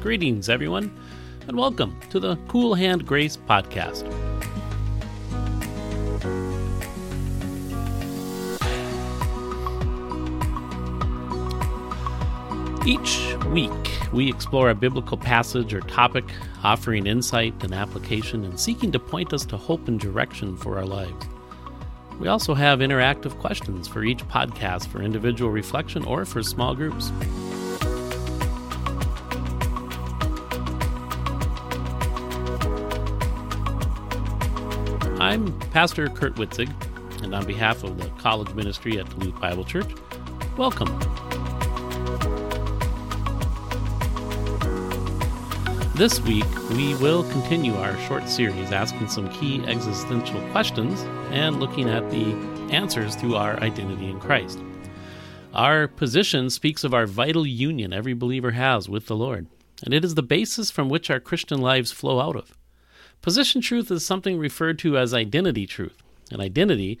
Greetings, everyone, and welcome to the Cool Hand Grace Podcast. Each week, we explore a biblical passage or topic, offering insight and application and seeking to point us to hope and direction for our lives. We also have interactive questions for each podcast for individual reflection or for small groups. I'm Pastor Kurt Witzig, and on behalf of the college ministry at Duluth Bible Church, welcome. This week, we will continue our short series asking some key existential questions and looking at the answers to our identity in Christ. Our position speaks of our vital union every believer has with the Lord, and it is the basis from which our Christian lives flow out of. Position truth is something referred to as identity truth. And identity,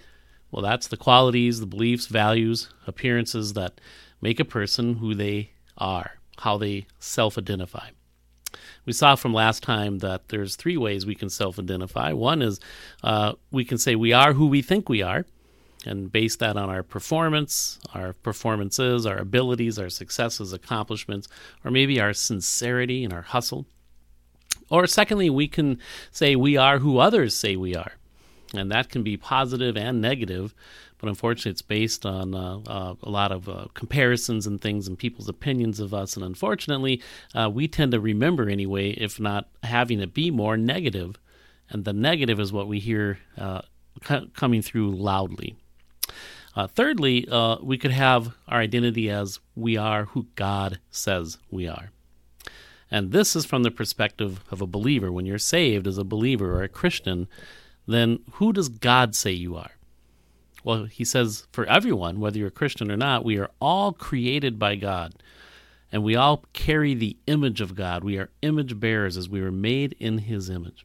well, that's the qualities, the beliefs, values, appearances that make a person who they are, how they self identify. We saw from last time that there's three ways we can self identify. One is uh, we can say we are who we think we are, and base that on our performance, our performances, our abilities, our successes, accomplishments, or maybe our sincerity and our hustle. Or secondly, we can say we are who others say we are. And that can be positive and negative, but unfortunately, it's based on uh, uh, a lot of uh, comparisons and things and people's opinions of us. And unfortunately, uh, we tend to remember anyway, if not having it be more negative. And the negative is what we hear uh, c- coming through loudly. Uh, thirdly, we could have our identity as we are who God says we are. And this is from the perspective of a believer. When you're saved as a believer or a Christian, then who does God say you are? Well, he says for everyone, whether you're a Christian or not, we are all created by God. And we all carry the image of God. We are image bearers as we were made in his image.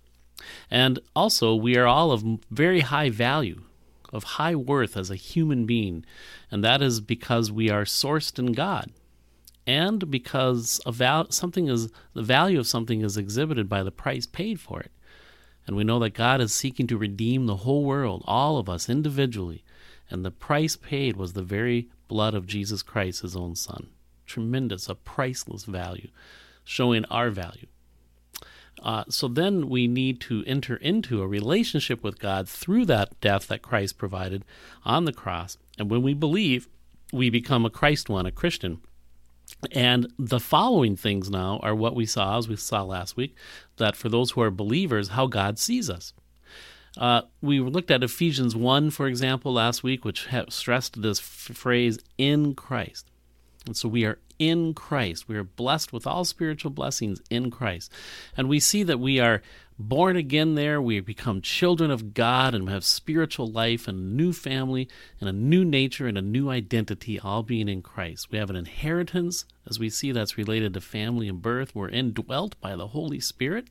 And also, we are all of very high value, of high worth as a human being. And that is because we are sourced in God and because val- something is the value of something is exhibited by the price paid for it. And we know that God is seeking to redeem the whole world, all of us individually, and the price paid was the very blood of Jesus Christ, his own son. Tremendous, a priceless value, showing our value. Uh, so then we need to enter into a relationship with God through that death that Christ provided on the cross. And when we believe, we become a Christ one, a Christian. And the following things now are what we saw, as we saw last week, that for those who are believers, how God sees us. Uh, we looked at Ephesians 1, for example, last week, which stressed this f- phrase, in Christ. And so we are in Christ. We are blessed with all spiritual blessings in Christ. And we see that we are born again there. We become children of God and have spiritual life and a new family and a new nature and a new identity, all being in Christ. We have an inheritance, as we see that's related to family and birth. We're indwelt by the Holy Spirit.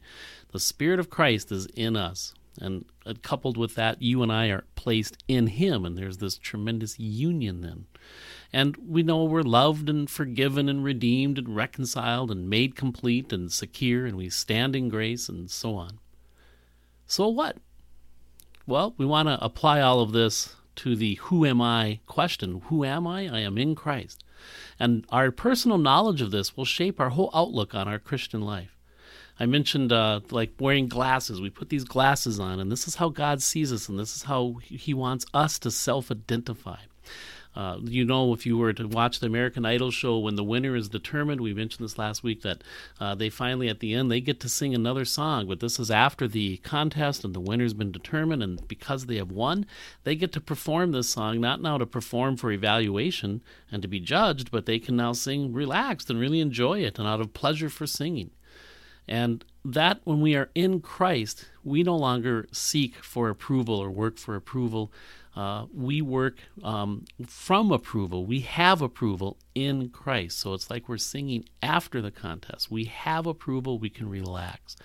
The Spirit of Christ is in us. And coupled with that, you and I are placed in Him, and there's this tremendous union then. And we know we're loved and forgiven and redeemed and reconciled and made complete and secure, and we stand in grace and so on. So what? Well, we want to apply all of this to the who am I question. Who am I? I am in Christ. And our personal knowledge of this will shape our whole outlook on our Christian life. I mentioned uh, like wearing glasses. We put these glasses on, and this is how God sees us, and this is how He wants us to self identify. Uh, you know, if you were to watch the American Idol show, when the winner is determined, we mentioned this last week that uh, they finally, at the end, they get to sing another song. But this is after the contest and the winner's been determined, and because they have won, they get to perform this song, not now to perform for evaluation and to be judged, but they can now sing relaxed and really enjoy it and out of pleasure for singing. And that when we are in Christ, we no longer seek for approval or work for approval. Uh, we work um, from approval. We have approval in Christ. So it's like we're singing after the contest. We have approval. We can relax.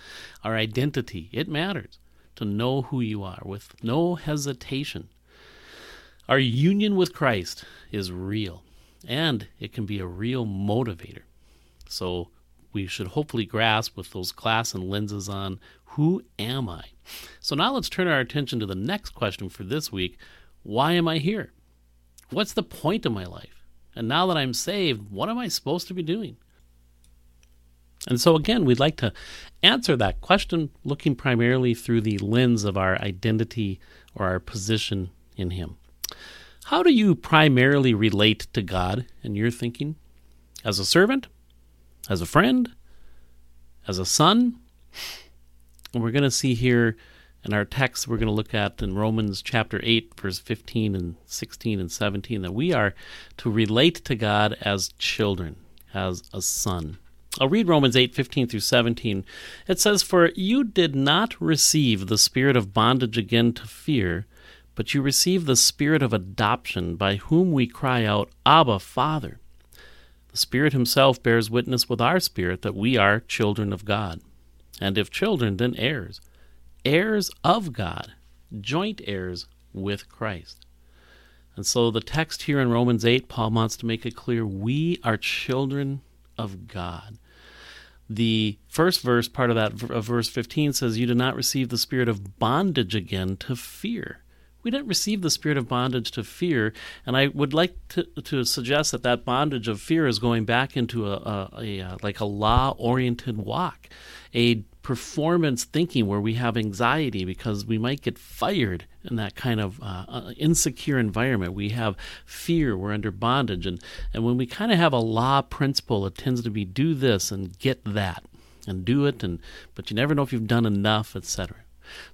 Our identity, it matters. to know who you are with no hesitation. Our union with Christ is real, and it can be a real motivator. So we should hopefully grasp with those glass and lenses on who am I? So now let's turn our attention to the next question for this week why am I here? What's the point of my life? And now that I'm saved, what am I supposed to be doing? And so, again, we'd like to answer that question looking primarily through the lens of our identity or our position in Him. How do you primarily relate to God in your thinking? As a servant? As a friend? As a son? And we're going to see here in our text, we're going to look at in Romans chapter 8, verse 15 and 16 and 17, that we are to relate to God as children, as a son. I'll read Romans 8, 15 through 17. It says, For you did not receive the spirit of bondage again to fear, but you received the spirit of adoption, by whom we cry out, Abba, Father. The Spirit Himself bears witness with our spirit that we are children of God. And if children, then heirs, heirs of God, joint heirs with Christ. And so the text here in Romans 8, Paul wants to make it clear we are children of God the first verse, part of that of verse 15 says, You did not receive the spirit of bondage again to fear. We didn't receive the spirit of bondage to fear, and I would like to, to suggest that that bondage of fear is going back into a, a, a, a like a law-oriented walk, a performance thinking where we have anxiety because we might get fired in that kind of uh, uh, insecure environment. We have fear, we're under bondage. And, and when we kind of have a law principle, it tends to be do this and get that and do it, and but you never know if you've done enough, etc.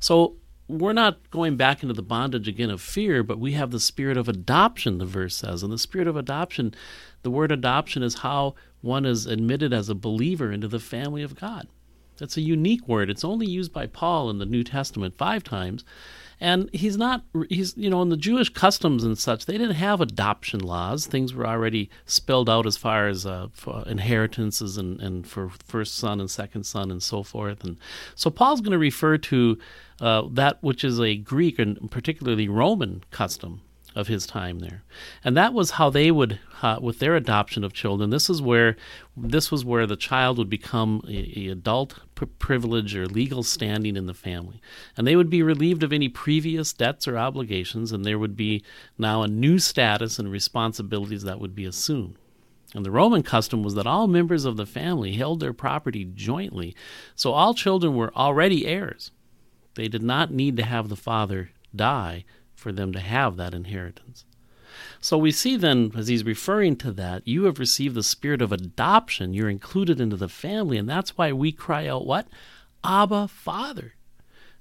So we're not going back into the bondage again of fear, but we have the spirit of adoption, the verse says. And the spirit of adoption, the word adoption is how one is admitted as a believer into the family of God. That's a unique word. It's only used by Paul in the New Testament five times. And he's not, he's, you know, in the Jewish customs and such, they didn't have adoption laws. Things were already spelled out as far as uh, inheritances and, and for first son and second son and so forth. And so Paul's going to refer to uh, that which is a Greek and particularly Roman custom of his time there, and that was how they would, uh, with their adoption of children. This is where, this was where the child would become a, a adult privilege or legal standing in the family, and they would be relieved of any previous debts or obligations, and there would be now a new status and responsibilities that would be assumed. And the Roman custom was that all members of the family held their property jointly, so all children were already heirs. They did not need to have the father die for them to have that inheritance. So we see then, as he's referring to that, you have received the spirit of adoption. You're included into the family, and that's why we cry out, What? Abba, Father.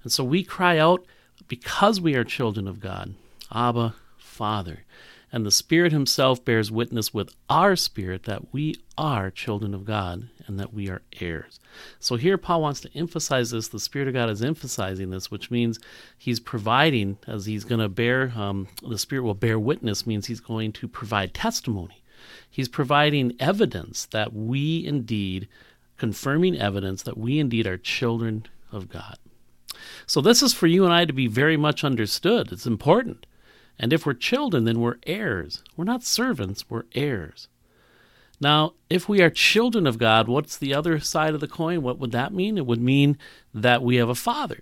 And so we cry out because we are children of God, Abba, Father and the Spirit Himself bears witness with our spirit that we are children of God and that we are heirs. So here Paul wants to emphasize this. The Spirit of God is emphasizing this, which means He's providing, as He's going to bear, um, the Spirit will bear witness, means He's going to provide testimony. He's providing evidence that we indeed, confirming evidence that we indeed are children of God. So this is for you and I to be very much understood. It's important. And if we're children, then we're heirs. We're not servants, we're heirs. Now, if we are children of God, what's the other side of the coin? What would that mean? It would mean that we have a father.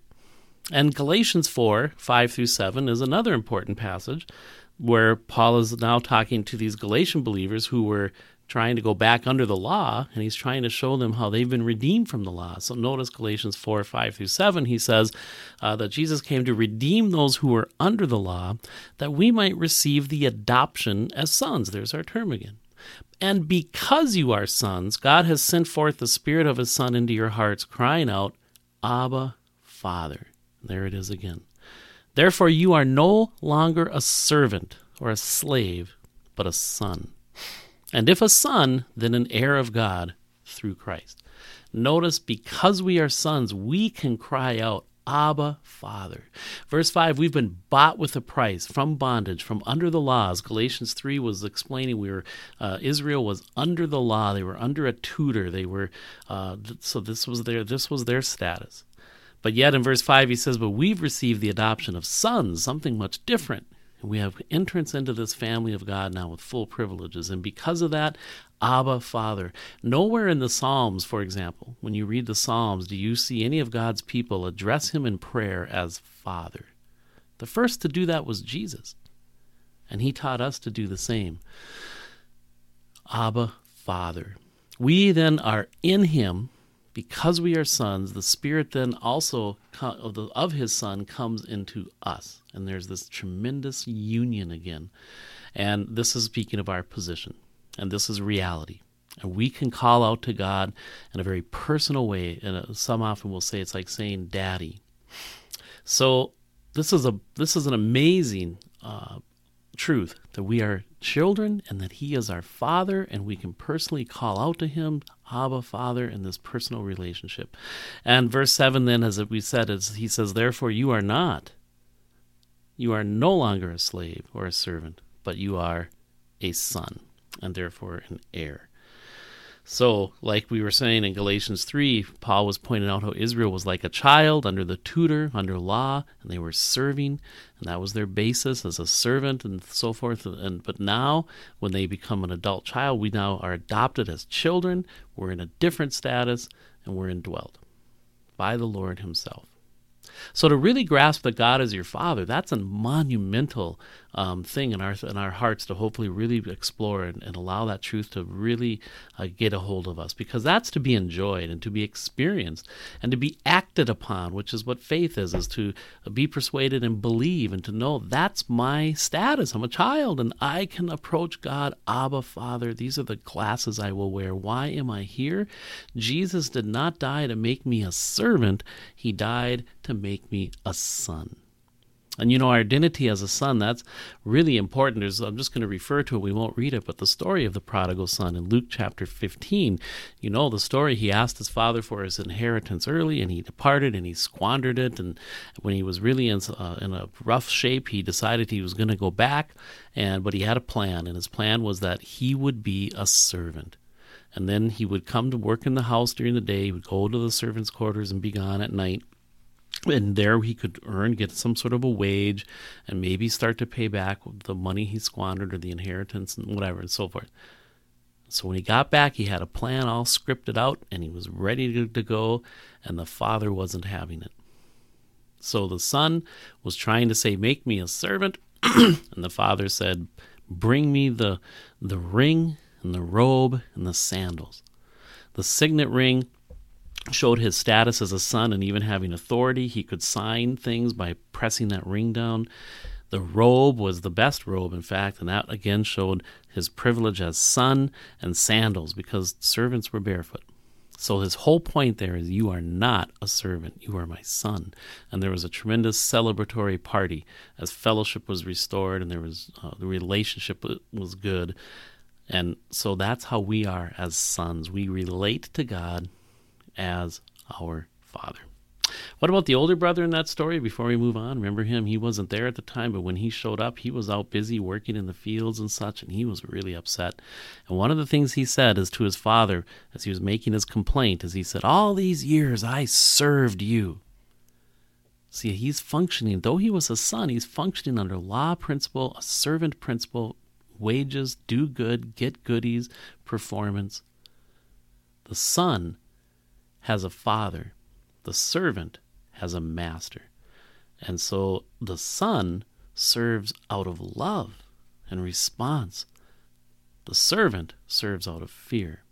And Galatians 4 5 through 7 is another important passage where Paul is now talking to these Galatian believers who were trying to go back under the law, and he's trying to show them how they've been redeemed from the law. So notice Galatians 4 5 through 7, he says uh, that Jesus came to redeem those who were under the law, that we might receive the adoption as sons. There's our term again. And because you are sons, God has sent forth the Spirit of His Son into your hearts, crying out, Abba, Father. There it is again. Therefore, you are no longer a servant or a slave, but a son. And if a son, then an heir of God through Christ. Notice, because we are sons, we can cry out, Abba, Father. Verse 5 We've been bought with a price from bondage, from under the laws. Galatians 3 was explaining we were, uh, Israel was under the law. They were under a tutor. They were, uh, so this was their, this was their status. But yet in verse 5, he says, But we've received the adoption of sons, something much different. We have entrance into this family of God now with full privileges. And because of that, Abba, Father. Nowhere in the Psalms, for example, when you read the Psalms, do you see any of God's people address him in prayer as Father. The first to do that was Jesus. And he taught us to do the same. Abba, Father. We then are in him because we are sons. The Spirit then also of, his Son comes into us. And there's this tremendous union again. And this is speaking of our position. And this is reality. And we can call out to God in a very personal way. And some often will say it's like saying daddy. So this is a this is an amazing uh, truth that we are children and that He is our Father, and we can personally call out to Him, Abba, Father, in this personal relationship. And verse seven, then, as we said, is He says, "Therefore, you are not, you are no longer a slave or a servant, but you are a son, and therefore an heir." So, like we were saying in Galatians 3, Paul was pointing out how Israel was like a child under the tutor, under law, and they were serving, and that was their basis as a servant and so forth. And but now, when they become an adult child, we now are adopted as children. We're in a different status, and we're indwelt by the Lord Himself. So to really grasp that God is your Father, that's a monumental um, thing in our in our hearts to hopefully really explore and, and allow that truth to really uh, get a hold of us, because that's to be enjoyed and to be experienced and to be acted upon, which is what faith is: is to be persuaded and believe and to know that's my status. I'm a child and I can approach God, Abba, Father. These are the glasses I will wear. Why am I here? Jesus did not die to make me a servant; He died to make me a son. And you know, our identity as a son, that's really important. There's, I'm just going to refer to it, we won't read it, but the story of the prodigal son in Luke chapter 15. You know the story. He asked his father for his inheritance early, and he departed and he squandered it. And when he was really in, uh, in a rough shape, he decided he was going to go back. And But he had a plan, and his plan was that he would be a servant. And then he would come to work in the house during the day, he would go to the servants' quarters and be gone at night and there he could earn get some sort of a wage and maybe start to pay back the money he squandered or the inheritance and whatever and so forth. So when he got back he had a plan all scripted out and he was ready to, go and the father wasn't having it. So the son was trying to say make me a servant and the father said bring me the the ring and the robe and the sandals. The signet ring showed his status as a son and even having authority. He could sign things by pressing that ring down. The robe was the best robe, in fact, and that again showed his privilege as son and sandals because servants were barefoot. So his whole point there is you are not a servant, you are my son. And there was a tremendous celebratory party as fellowship was restored and there was uh, the relationship was good. And so that's how we are as sons. We relate to God as our Father. What about the older brother in that story before we move on? Remember him? He wasn't there at the time, but when he showed up, he was out busy working in the fields and such, and he was really upset. And one of the things he said is to his father as he was making his complaint is he said, All these years I served you. See, he's functioning, though he was a son, he's functioning under law principle, a servant principle, wages, do good, get goodies, performance. The son has a father, the servant has a master. And so the son serves out of love and response. The servant serves out of fear.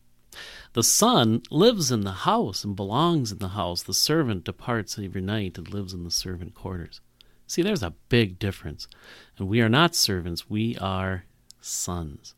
The son lives in the house and belongs in the house. The servant departs every night and lives in the servant quarters. See, there's a big difference. And we are not servants, we are sons.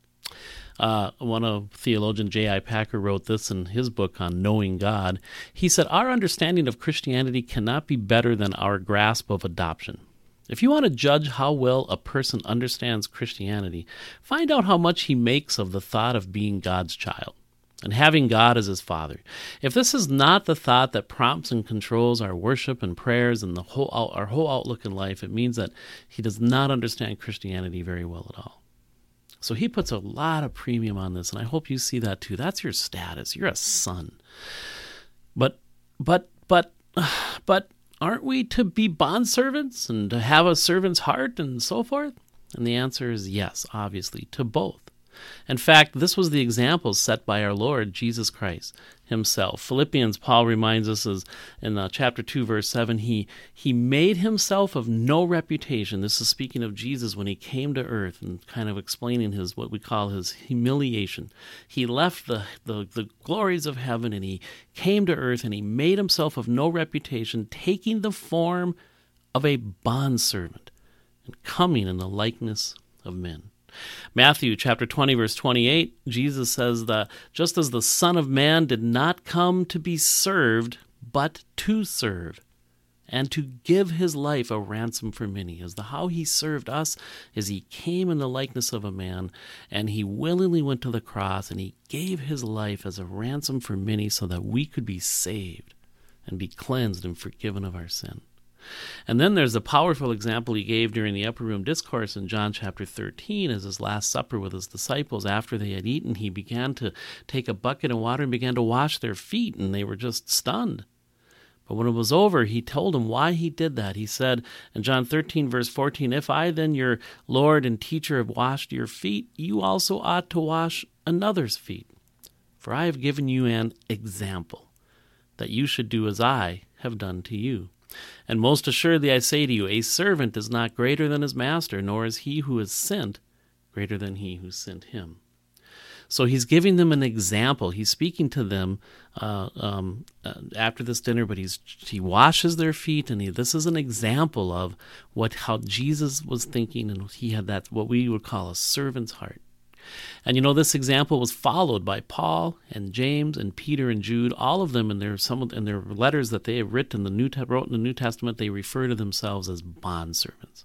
Uh, one of theologian J.I. Packer wrote this in his book on knowing God. He said, Our understanding of Christianity cannot be better than our grasp of adoption. If you want to judge how well a person understands Christianity, find out how much he makes of the thought of being God's child and having God as his father. If this is not the thought that prompts and controls our worship and prayers and the whole our whole outlook in life, it means that he does not understand Christianity very well at all. So he puts a lot of premium on this, and I hope you see that too. That's your status. You're a son. But, but, but, but aren't we to be bondservants and to have a servant's heart and so forth? And the answer is yes, obviously, to both. In fact, this was the example set by our Lord Jesus Christ himself. Philippians, Paul reminds us is in uh, chapter 2, verse 7, he, he made himself of no reputation. This is speaking of Jesus when he came to earth and kind of explaining his what we call his humiliation. He left the, the, the glories of heaven and he came to earth and he made himself of no reputation, taking the form of a bondservant and coming in the likeness of men. Matthew chapter 20 verse 28 Jesus says that just as the son of man did not come to be served but to serve and to give his life a ransom for many as the how he served us is he came in the likeness of a man and he willingly went to the cross and he gave his life as a ransom for many so that we could be saved and be cleansed and forgiven of our sin and then there's a powerful example he gave during the upper room discourse in John chapter 13 as his last supper with his disciples. After they had eaten, he began to take a bucket of water and began to wash their feet, and they were just stunned. But when it was over, he told them why he did that. He said in John 13, verse 14, If I then, your Lord and teacher, have washed your feet, you also ought to wash another's feet. For I have given you an example, that you should do as I have done to you. And most assuredly I say to you, a servant is not greater than his master, nor is he who is sent greater than he who sent him. So he's giving them an example. He's speaking to them uh, um, uh, after this dinner, but he's he washes their feet, and he, this is an example of what how Jesus was thinking, and he had that what we would call a servant's heart. And you know, this example was followed by Paul and James and Peter and Jude. All of them in their some in their letters that they have written the New wrote in the New Testament, they refer to themselves as bond servants.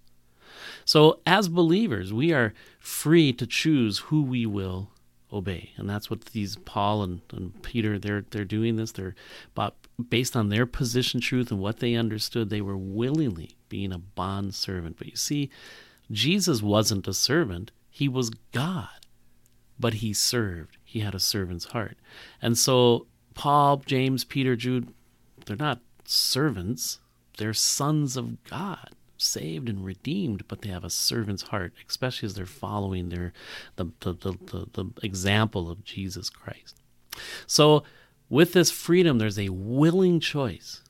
So, as believers, we are free to choose who we will obey, and that's what these Paul and, and Peter they're they're doing this. They're based on their position, truth, and what they understood. They were willingly being a bond servant. But you see, Jesus wasn't a servant; he was God but he served. He had a servant's heart. And so Paul, James, Peter, Jude, they're not servants, they're sons of God, saved and redeemed, but they have a servant's heart, especially as they're following their the the, the, the, the example of Jesus Christ. So with this freedom, there's a willing choice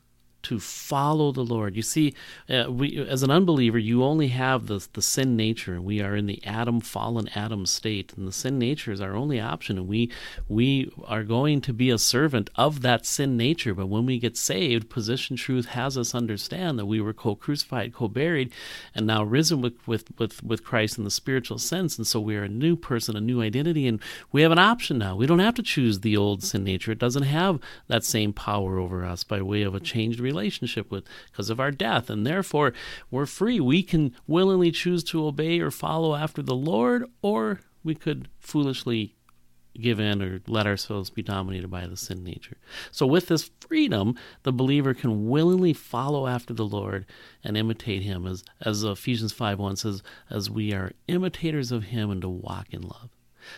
to follow the Lord. You see, uh, we, as an unbeliever, you only have the, the sin nature. We are in the Adam, fallen Adam state, and the sin nature is our only option. And we, we are going to be a servant of that sin nature. But when we get saved, position truth has us understand that we were co crucified, co buried, and now risen with, with, with, with Christ in the spiritual sense. And so we are a new person, a new identity, and we have an option now. We don't have to choose the old sin nature, it doesn't have that same power over us by way of a changed relationship relationship with because of our death. And therefore, we're free. We can willingly choose to obey or follow after the Lord, or we could foolishly give in or let ourselves be dominated by the sin nature. So, with this freedom, the believer can willingly follow after the Lord and imitate Him, as, as Ephesians 5 1 says, as we are imitators of Him and to walk in love.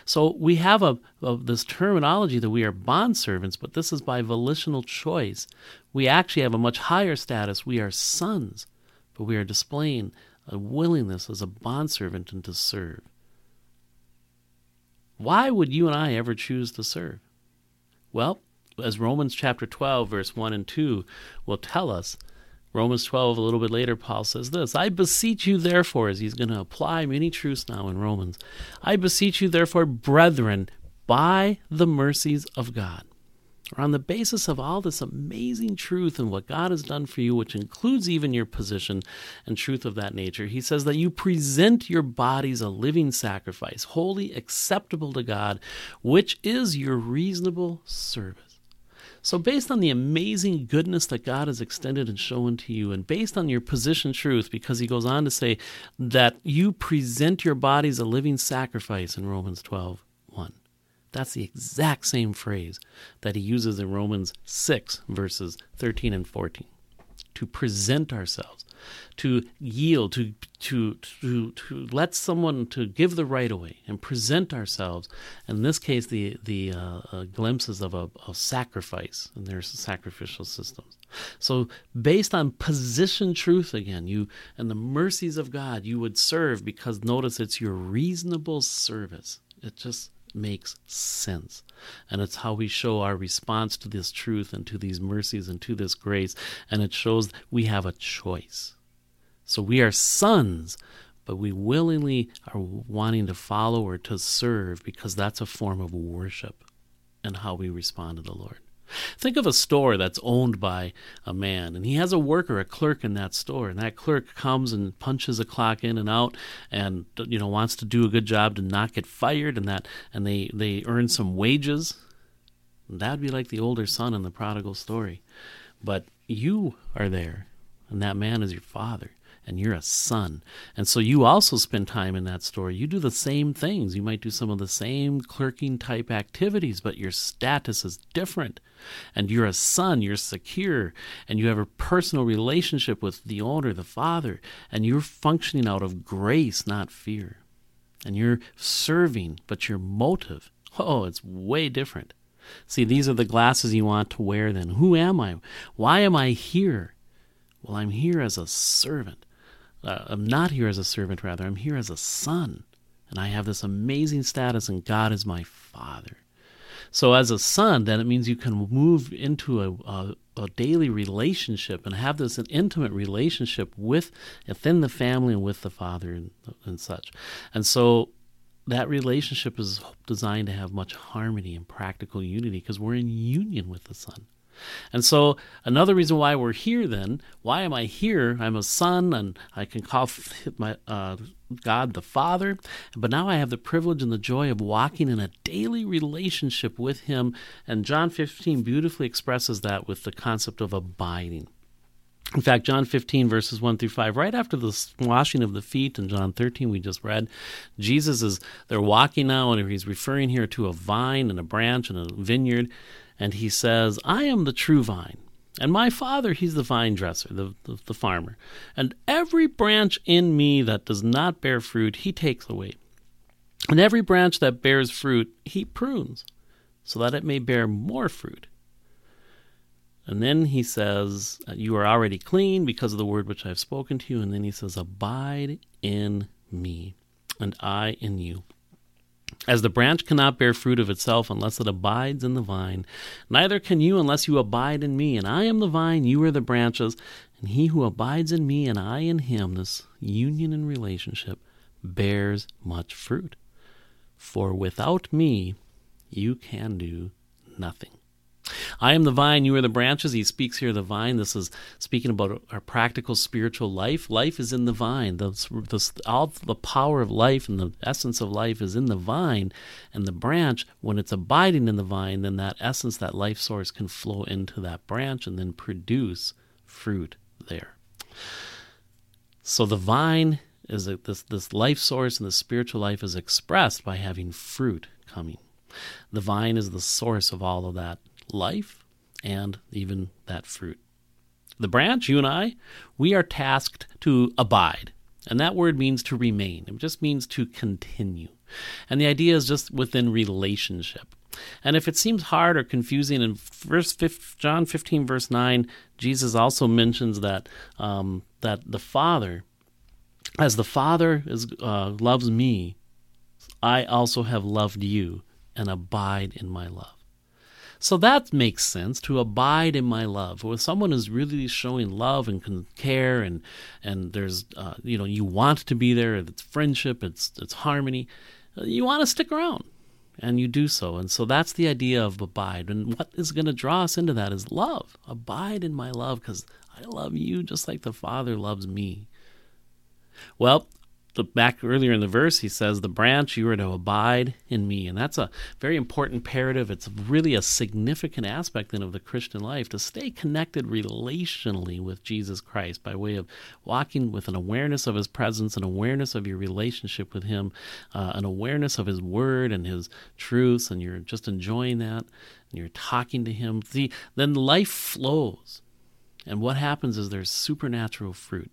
So we have a, a, this terminology that we are bond servants, but this is by volitional choice. We actually have a much higher status. We are sons, but we are displaying a willingness as a bondservant and to serve. Why would you and I ever choose to serve? Well, as Romans chapter 12, verse 1 and 2 will tell us, Romans 12, a little bit later, Paul says this I beseech you, therefore, as he's going to apply many truths now in Romans, I beseech you, therefore, brethren, by the mercies of God. Or on the basis of all this amazing truth and what God has done for you, which includes even your position and truth of that nature, he says that you present your bodies a living sacrifice, holy acceptable to God, which is your reasonable service. So, based on the amazing goodness that God has extended and shown to you, and based on your position truth, because he goes on to say that you present your bodies a living sacrifice in Romans 12 1. That's the exact same phrase that he uses in Romans 6, verses 13 and 14. to present ourselves, to yield, to to to to let someone to give the right away and present ourselves. In this case, the the uh, uh, glimpses of a, a sacrifice, and there's sacrificial systems. So, based on position truth again, you and the mercies of God, you would serve because notice it's your reasonable service. It just makes sense. And it's how we show our response to this truth and to these mercies and to this grace. And it shows we have a choice. So we are sons, but we willingly are wanting to follow or to serve because that's a form of worship and how we respond to the Lord. Think of a store that's owned by a man, and he has a worker, a clerk in that store, and that clerk comes and punches a clock in and out, and you know wants to do a good job to not get fired, and that and they they earn some wages. That'd be like the older son in the prodigal story, but you are there, and that man is your father and you're a son. And so you also spend time in that store. You do the same things. You might do some of the same clerking type activities, but your status is different. And you're a son, you're secure, and you have a personal relationship with the owner, the father, and you're functioning out of grace, not fear. And you're serving, but your motive, oh, it's way different. See, these are the glasses you want to wear then. Who am I? Why am I here? Well, I'm here as a servant uh, I'm not here as a servant, rather, I'm here as a son. And I have this amazing status, and God is my father. So, as a son, then it means you can move into a, a, a daily relationship and have this an intimate relationship with within the family and with the father and, and such. And so, that relationship is designed to have much harmony and practical unity because we're in union with the Son. And so, another reason why we're here, then, why am I here? I'm a son, and I can call my uh, God the Father, but now I have the privilege and the joy of walking in a daily relationship with Him. And John 15 beautifully expresses that with the concept of abiding. In fact, John 15, verses 1 through 5, right after the washing of the feet in John 13, we just read, Jesus is, they're walking now, and he's referring here to a vine and a branch and a vineyard and he says, I am the true vine, and my father, he's the vine dresser, the, the, the, farmer. And every branch in me that does not bear fruit, he takes away. And every branch that bears fruit, he prunes, so that it may bear more fruit. And then he says, uh, You are already clean because of the word which I have spoken to you. And then he says, Abide in me, and I in you. As the branch cannot bear fruit of itself unless it abides in the vine, neither can you unless you abide in me. And I am the vine, you are the branches, and he who abides in me and I in him, this union and relationship, bears much fruit. For without me, you can do nothing. I am the vine, you are the branches. He speaks here the vine. This is speaking about our practical spiritual life. Life is in the vine. The, the, all the power of life and the essence of life is in the vine. And the branch, when it's abiding in the vine, then that essence, that life source can flow into that branch and then produce fruit there. So the vine is a, this, this life source and the spiritual life is expressed by having fruit coming. The vine is the source of all of that life and even that fruit. The branch, you and I, we are tasked to abide. And that word means to remain. It just means to continue. And the idea is just within relationship. And if it seems hard or confusing, in verse 5, John 15, verse 9, Jesus also mentions that um, that the Father, as the Father is, uh, loves me, I also have loved you and abide in my love. So that makes sense to abide in my love. When someone is really showing love and care, and and there's uh, you know you want to be there. It's friendship. It's it's harmony. Uh, you want to stick around, and you do so. And so that's the idea of abide. And what is going to draw us into that is love. Abide in my love because I love you just like the Father loves me. Well, the back earlier in the verse he says the branch you are to abide in me. And that's a very important imperative. It's really a significant aspect then of the christian life to stay connected relationally with jesus christ by way of walking with an awareness of his presence an awareness of your relationship with him uh, an awareness of his word and his truths and you're just enjoying that and you're talking to him. See then life flows. And what happens is there's supernatural fruit.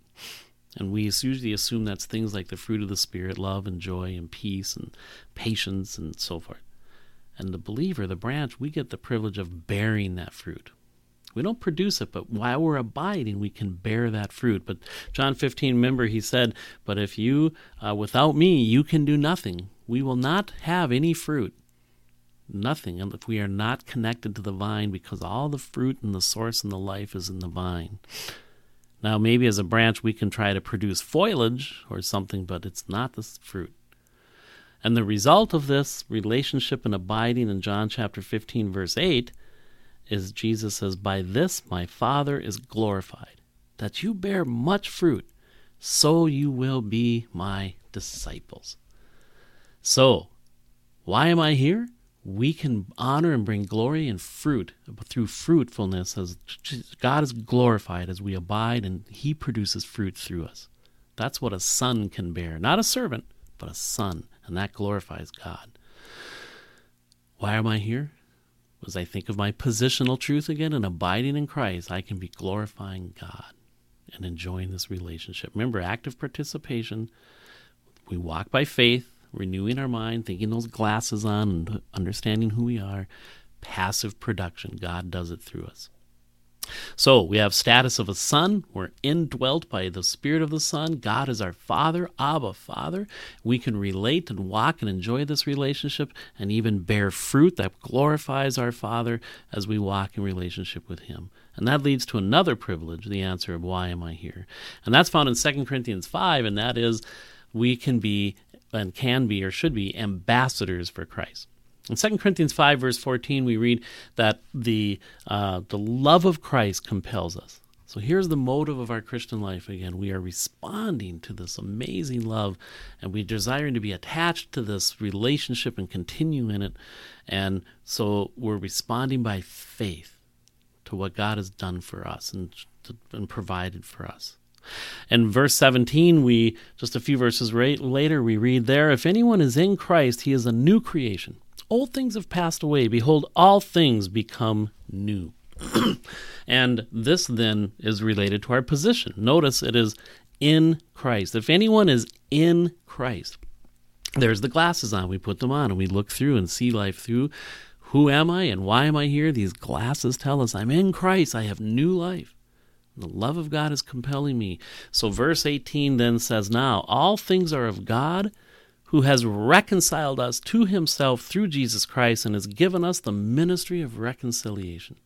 And we usually assume that's things like the fruit of the Spirit love and joy and peace and patience and so forth. And the believer, the branch, we get the privilege of bearing that fruit. We don't produce it, but while we're abiding, we can bear that fruit. But John 15, remember, he said, But if you, uh, without me, you can do nothing. We will not have any fruit. Nothing if we are not connected to the vine because all the fruit and the source and the life is in the vine. Now, maybe as a branch, we can try to produce foliage or something, but it's not the fruit. And the result of this relationship and abiding in John chapter 15, verse 8, is Jesus says, By this my Father is glorified, that you bear much fruit, so you will be my disciples. So, why am I here? We can honor and bring glory and fruit through fruitfulness as God is glorified as we abide and He produces fruit through us. That's what a son can bear. Not a servant, but a son. And that glorifies God. Why am I here? As I think of my positional truth again and abiding in Christ, I can be glorifying God and enjoying this relationship. Remember, active participation. We walk by faith renewing our mind, thinking those glasses on, and understanding who we are. Passive production. God does it through us. So we have status of a son. We're indwelt by the Spirit of the Son. God is our Father, Abba, Father. We can relate and walk and enjoy this relationship and even bear fruit that glorifies our Father as we walk in relationship with Him. And that leads to another privilege, the answer of why am I here? And that's found in 2 Corinthians 5, and that is we can be and can be or should be ambassadors for Christ. In 2 Corinthians 5, verse 14, we read that the, uh, the love of Christ compels us. So here's the motive of our Christian life again. We are responding to this amazing love and we're desiring to be attached to this relationship and continue in it. And so we're responding by faith to what God has done for us and, and provided for us. In verse 17, we just a few verses right, later we read there, if anyone is in Christ, he is a new creation. Old things have passed away. Behold, all things become new. and this then is related to our position. Notice it is in Christ. If anyone is in Christ, there's the glasses on. We put them on and we look through and see life through. Who am I and why am I here? These glasses tell us I'm in Christ. I have new life. The love of God is compelling me. So, verse 18 then says, Now all things are of God who has reconciled us to himself through Jesus Christ and has given us the ministry of reconciliation.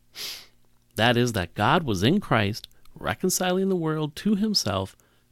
That is, that God was in Christ, reconciling the world to himself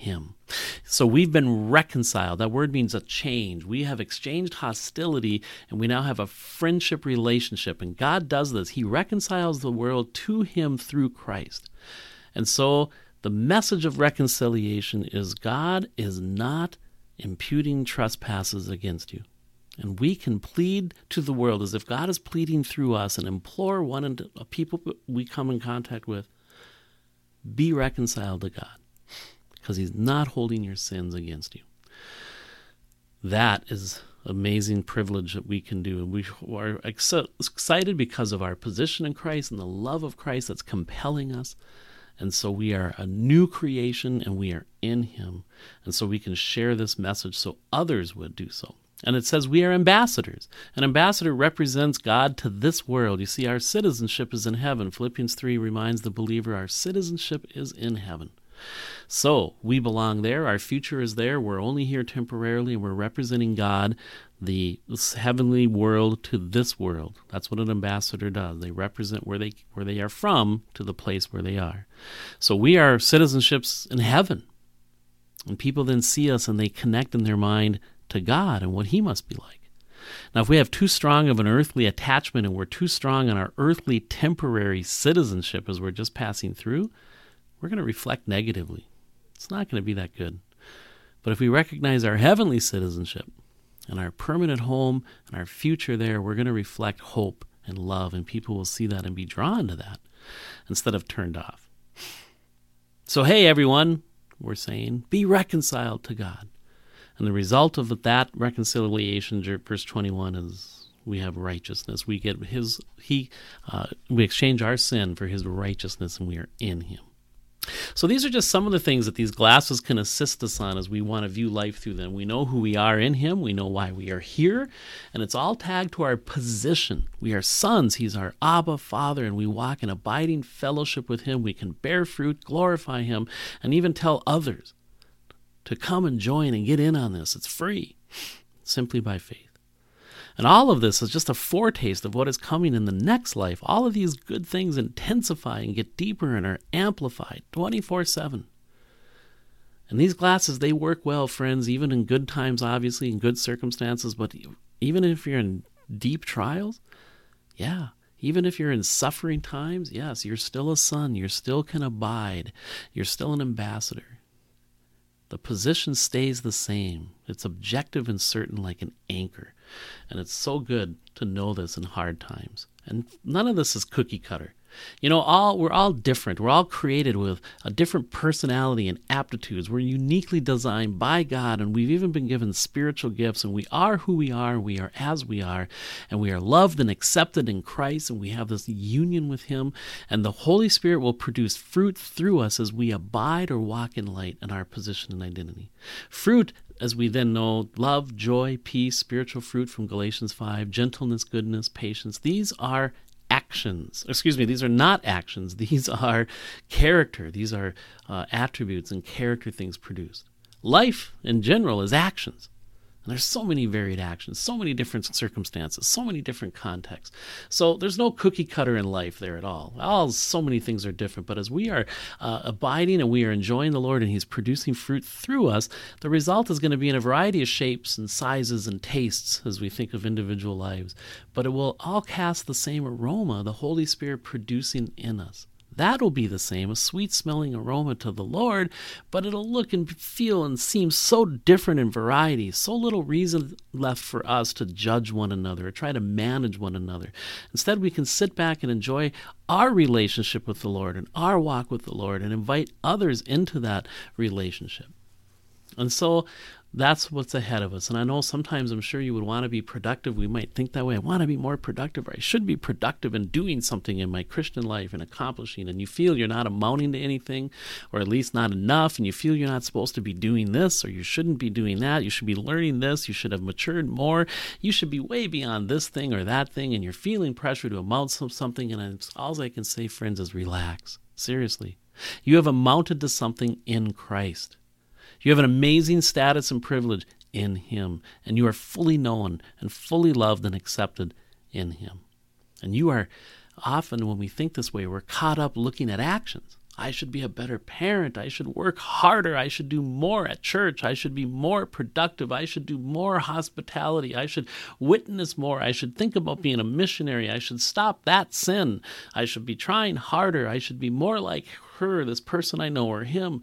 him. So we've been reconciled. That word means a change. We have exchanged hostility and we now have a friendship relationship. And God does this. He reconciles the world to him through Christ. And so the message of reconciliation is God is not imputing trespasses against you. And we can plead to the world as if God is pleading through us and implore one the people we come in contact with be reconciled to God because he's not holding your sins against you. That is amazing privilege that we can do. And we are excited because of our position in Christ and the love of Christ that's compelling us. And so we are a new creation and we are in Him. And so we can share this message so others would do so. And it says we are ambassadors. An ambassador represents God to this world. You see, our citizenship is in heaven. Philippians 3 reminds the believer our citizenship is in heaven. So we belong there. Our future is there. We're only here temporarily, we're representing God, the heavenly world, to this world. That's what an ambassador does. They represent where they where they are from to the place where they are. So we are citizenships in heaven, and people then see us and they connect in their mind to God and what He must be like. Now, if we have too strong of an earthly attachment and we're too strong in our earthly temporary citizenship as we're just passing through, we're going to reflect negatively. It's not going to be that good. But if we recognize our heavenly citizenship and our permanent home and our future there, we're going to reflect hope and love, and people will see that and be drawn to that instead of turned off. So, hey, everyone, we're saying be reconciled to God. And the result of that reconciliation, verse 21, is we have righteousness. We get his, he, uh, we exchange our sin for his righteousness, and we are in him. So these are just some of the things that these glasses can assist us on as we want to view life through them. We know who we are in Him, we know why we are here, and it's all tagged to our position. We are sons, He's our Abba Father, and we walk in abiding fellowship with Him. We can bear fruit, glorify Him, and even tell others to come and join and get in on this. It's free, simply by faith. And all of this is just a foretaste of what is coming in the next life. All of these good things intensify and get deeper and are amplified 24 7. And these glasses, they work well, friends, even in good times, obviously, in good circumstances, but even if you're in deep trials, yeah. Even if you're in suffering times, yes, you're still a son. You still can abide. You're still an ambassador. The position stays the same. It's objective and certain like an anchor. And it's so good to know this in hard times. And none of this is cookie cutter. You know, all we're all different. We're all created with a different personality and aptitudes. We're uniquely designed by God, and we've even been given spiritual gifts, and we are who we are, we are as we are, and we are loved and accepted in Christ, and we have this union with Him, and the Holy Spirit will produce fruit through us as we abide or walk in light in our position and identity. Fruit as we then know, love, joy, peace, spiritual fruit from Galatians 5, gentleness, goodness, patience, these are actions. Excuse me, these are not actions. These are character. These are uh, attributes and character things produced. Life in general is actions. And there's so many varied actions, so many different circumstances, so many different contexts. So there's no cookie cutter in life there at all. All so many things are different. But as we are uh, abiding and we are enjoying the Lord and He's producing fruit through us, the result is going to be in a variety of shapes and sizes and tastes as we think of individual lives. But it will all cast the same aroma, the Holy Spirit producing in us. That'll be the same, a sweet smelling aroma to the Lord, but it'll look and feel and seem so different in variety, so little reason left for us to judge one another or try to manage one another. Instead, we can sit back and enjoy our relationship with the Lord and our walk with the Lord and invite others into that relationship. And so that's what's ahead of us. And I know sometimes I'm sure you would want to be productive. We might think that way. I want to be more productive, or I should be productive in doing something in my Christian life and accomplishing. And you feel you're not amounting to anything, or at least not enough, and you feel you're not supposed to be doing this, or you shouldn't be doing that. You should be learning this. You should have matured more. You should be way beyond this thing or that thing, and you're feeling pressure to amount to something. And all I can say, friends, is relax. Seriously. You have amounted to something in Christ. You have an amazing status and privilege in Him, and you are fully known and fully loved and accepted in Him. And you are often, when we think this way, we're caught up looking at actions. I should be a better parent. I should work harder. I should do more at church. I should be more productive. I should do more hospitality. I should witness more. I should think about being a missionary. I should stop that sin. I should be trying harder. I should be more like her, this person I know, or him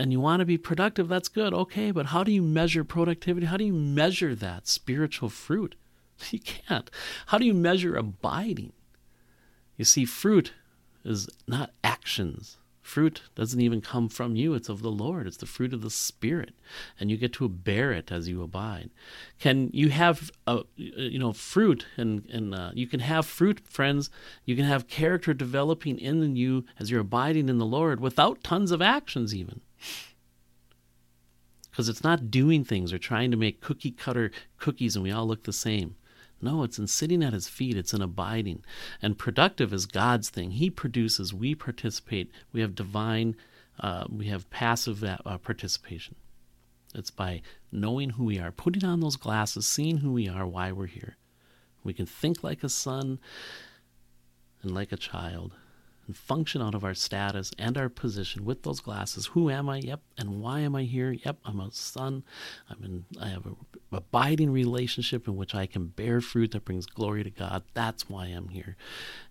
and you want to be productive, that's good. Okay, but how do you measure productivity? How do you measure that spiritual fruit? You can't. How do you measure abiding? You see, fruit is not actions. Fruit doesn't even come from you, it's of the Lord. It's the fruit of the Spirit, and you get to bear it as you abide. Can you have, a, you know, fruit, and, and uh, you can have fruit, friends. You can have character developing in you as you're abiding in the Lord without tons of actions, even because it's not doing things or trying to make cookie cutter cookies and we all look the same. No, it's in sitting at his feet, it's in abiding. And productive is God's thing. He produces, we participate, we have divine, uh, we have passive uh, participation. It's by knowing who we are, putting on those glasses, seeing who we are, why we're here. We can think like a son and like a child and function out of our status and our position with those glasses. Who am I? Yep. And why am I here? Yep. I'm a son. I'm in, I have a abiding relationship in which I can bear fruit that brings glory to God. That's why I'm here.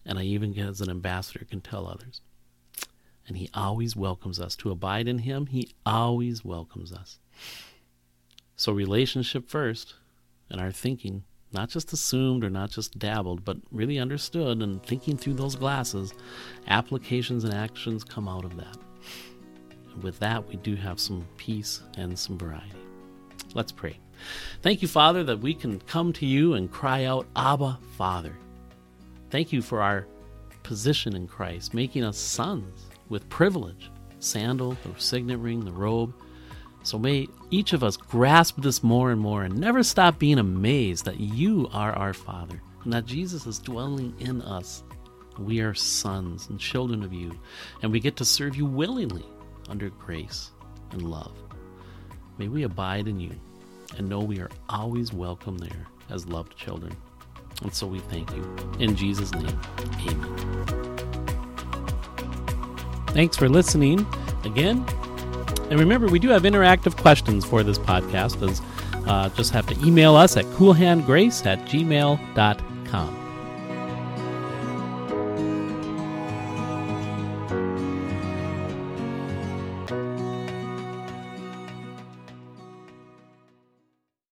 And I even as an ambassador can tell others. And he always welcomes us to abide in him. He always welcomes us. So, relationship first, and our thinking, not just assumed or not just dabbled, but really understood and thinking through those glasses, applications and actions come out of that. And with that, we do have some peace and some variety. Let's pray. Thank you, Father, that we can come to you and cry out, Abba, Father. Thank you for our position in Christ, making us sons with privilege sandal, the signet ring, the robe. So may each of us grasp this more and more and never stop being amazed that you are our Father and that Jesus is dwelling in us. We are sons and children of you, and we get to serve you willingly under grace and love. May we abide in you and know we are always welcome there as loved children. And so we thank you. In Jesus' name, amen. Thanks for listening again. And remember, we do have interactive questions for this podcast. As uh, just have to email us at coolhandgrace at gmail.com.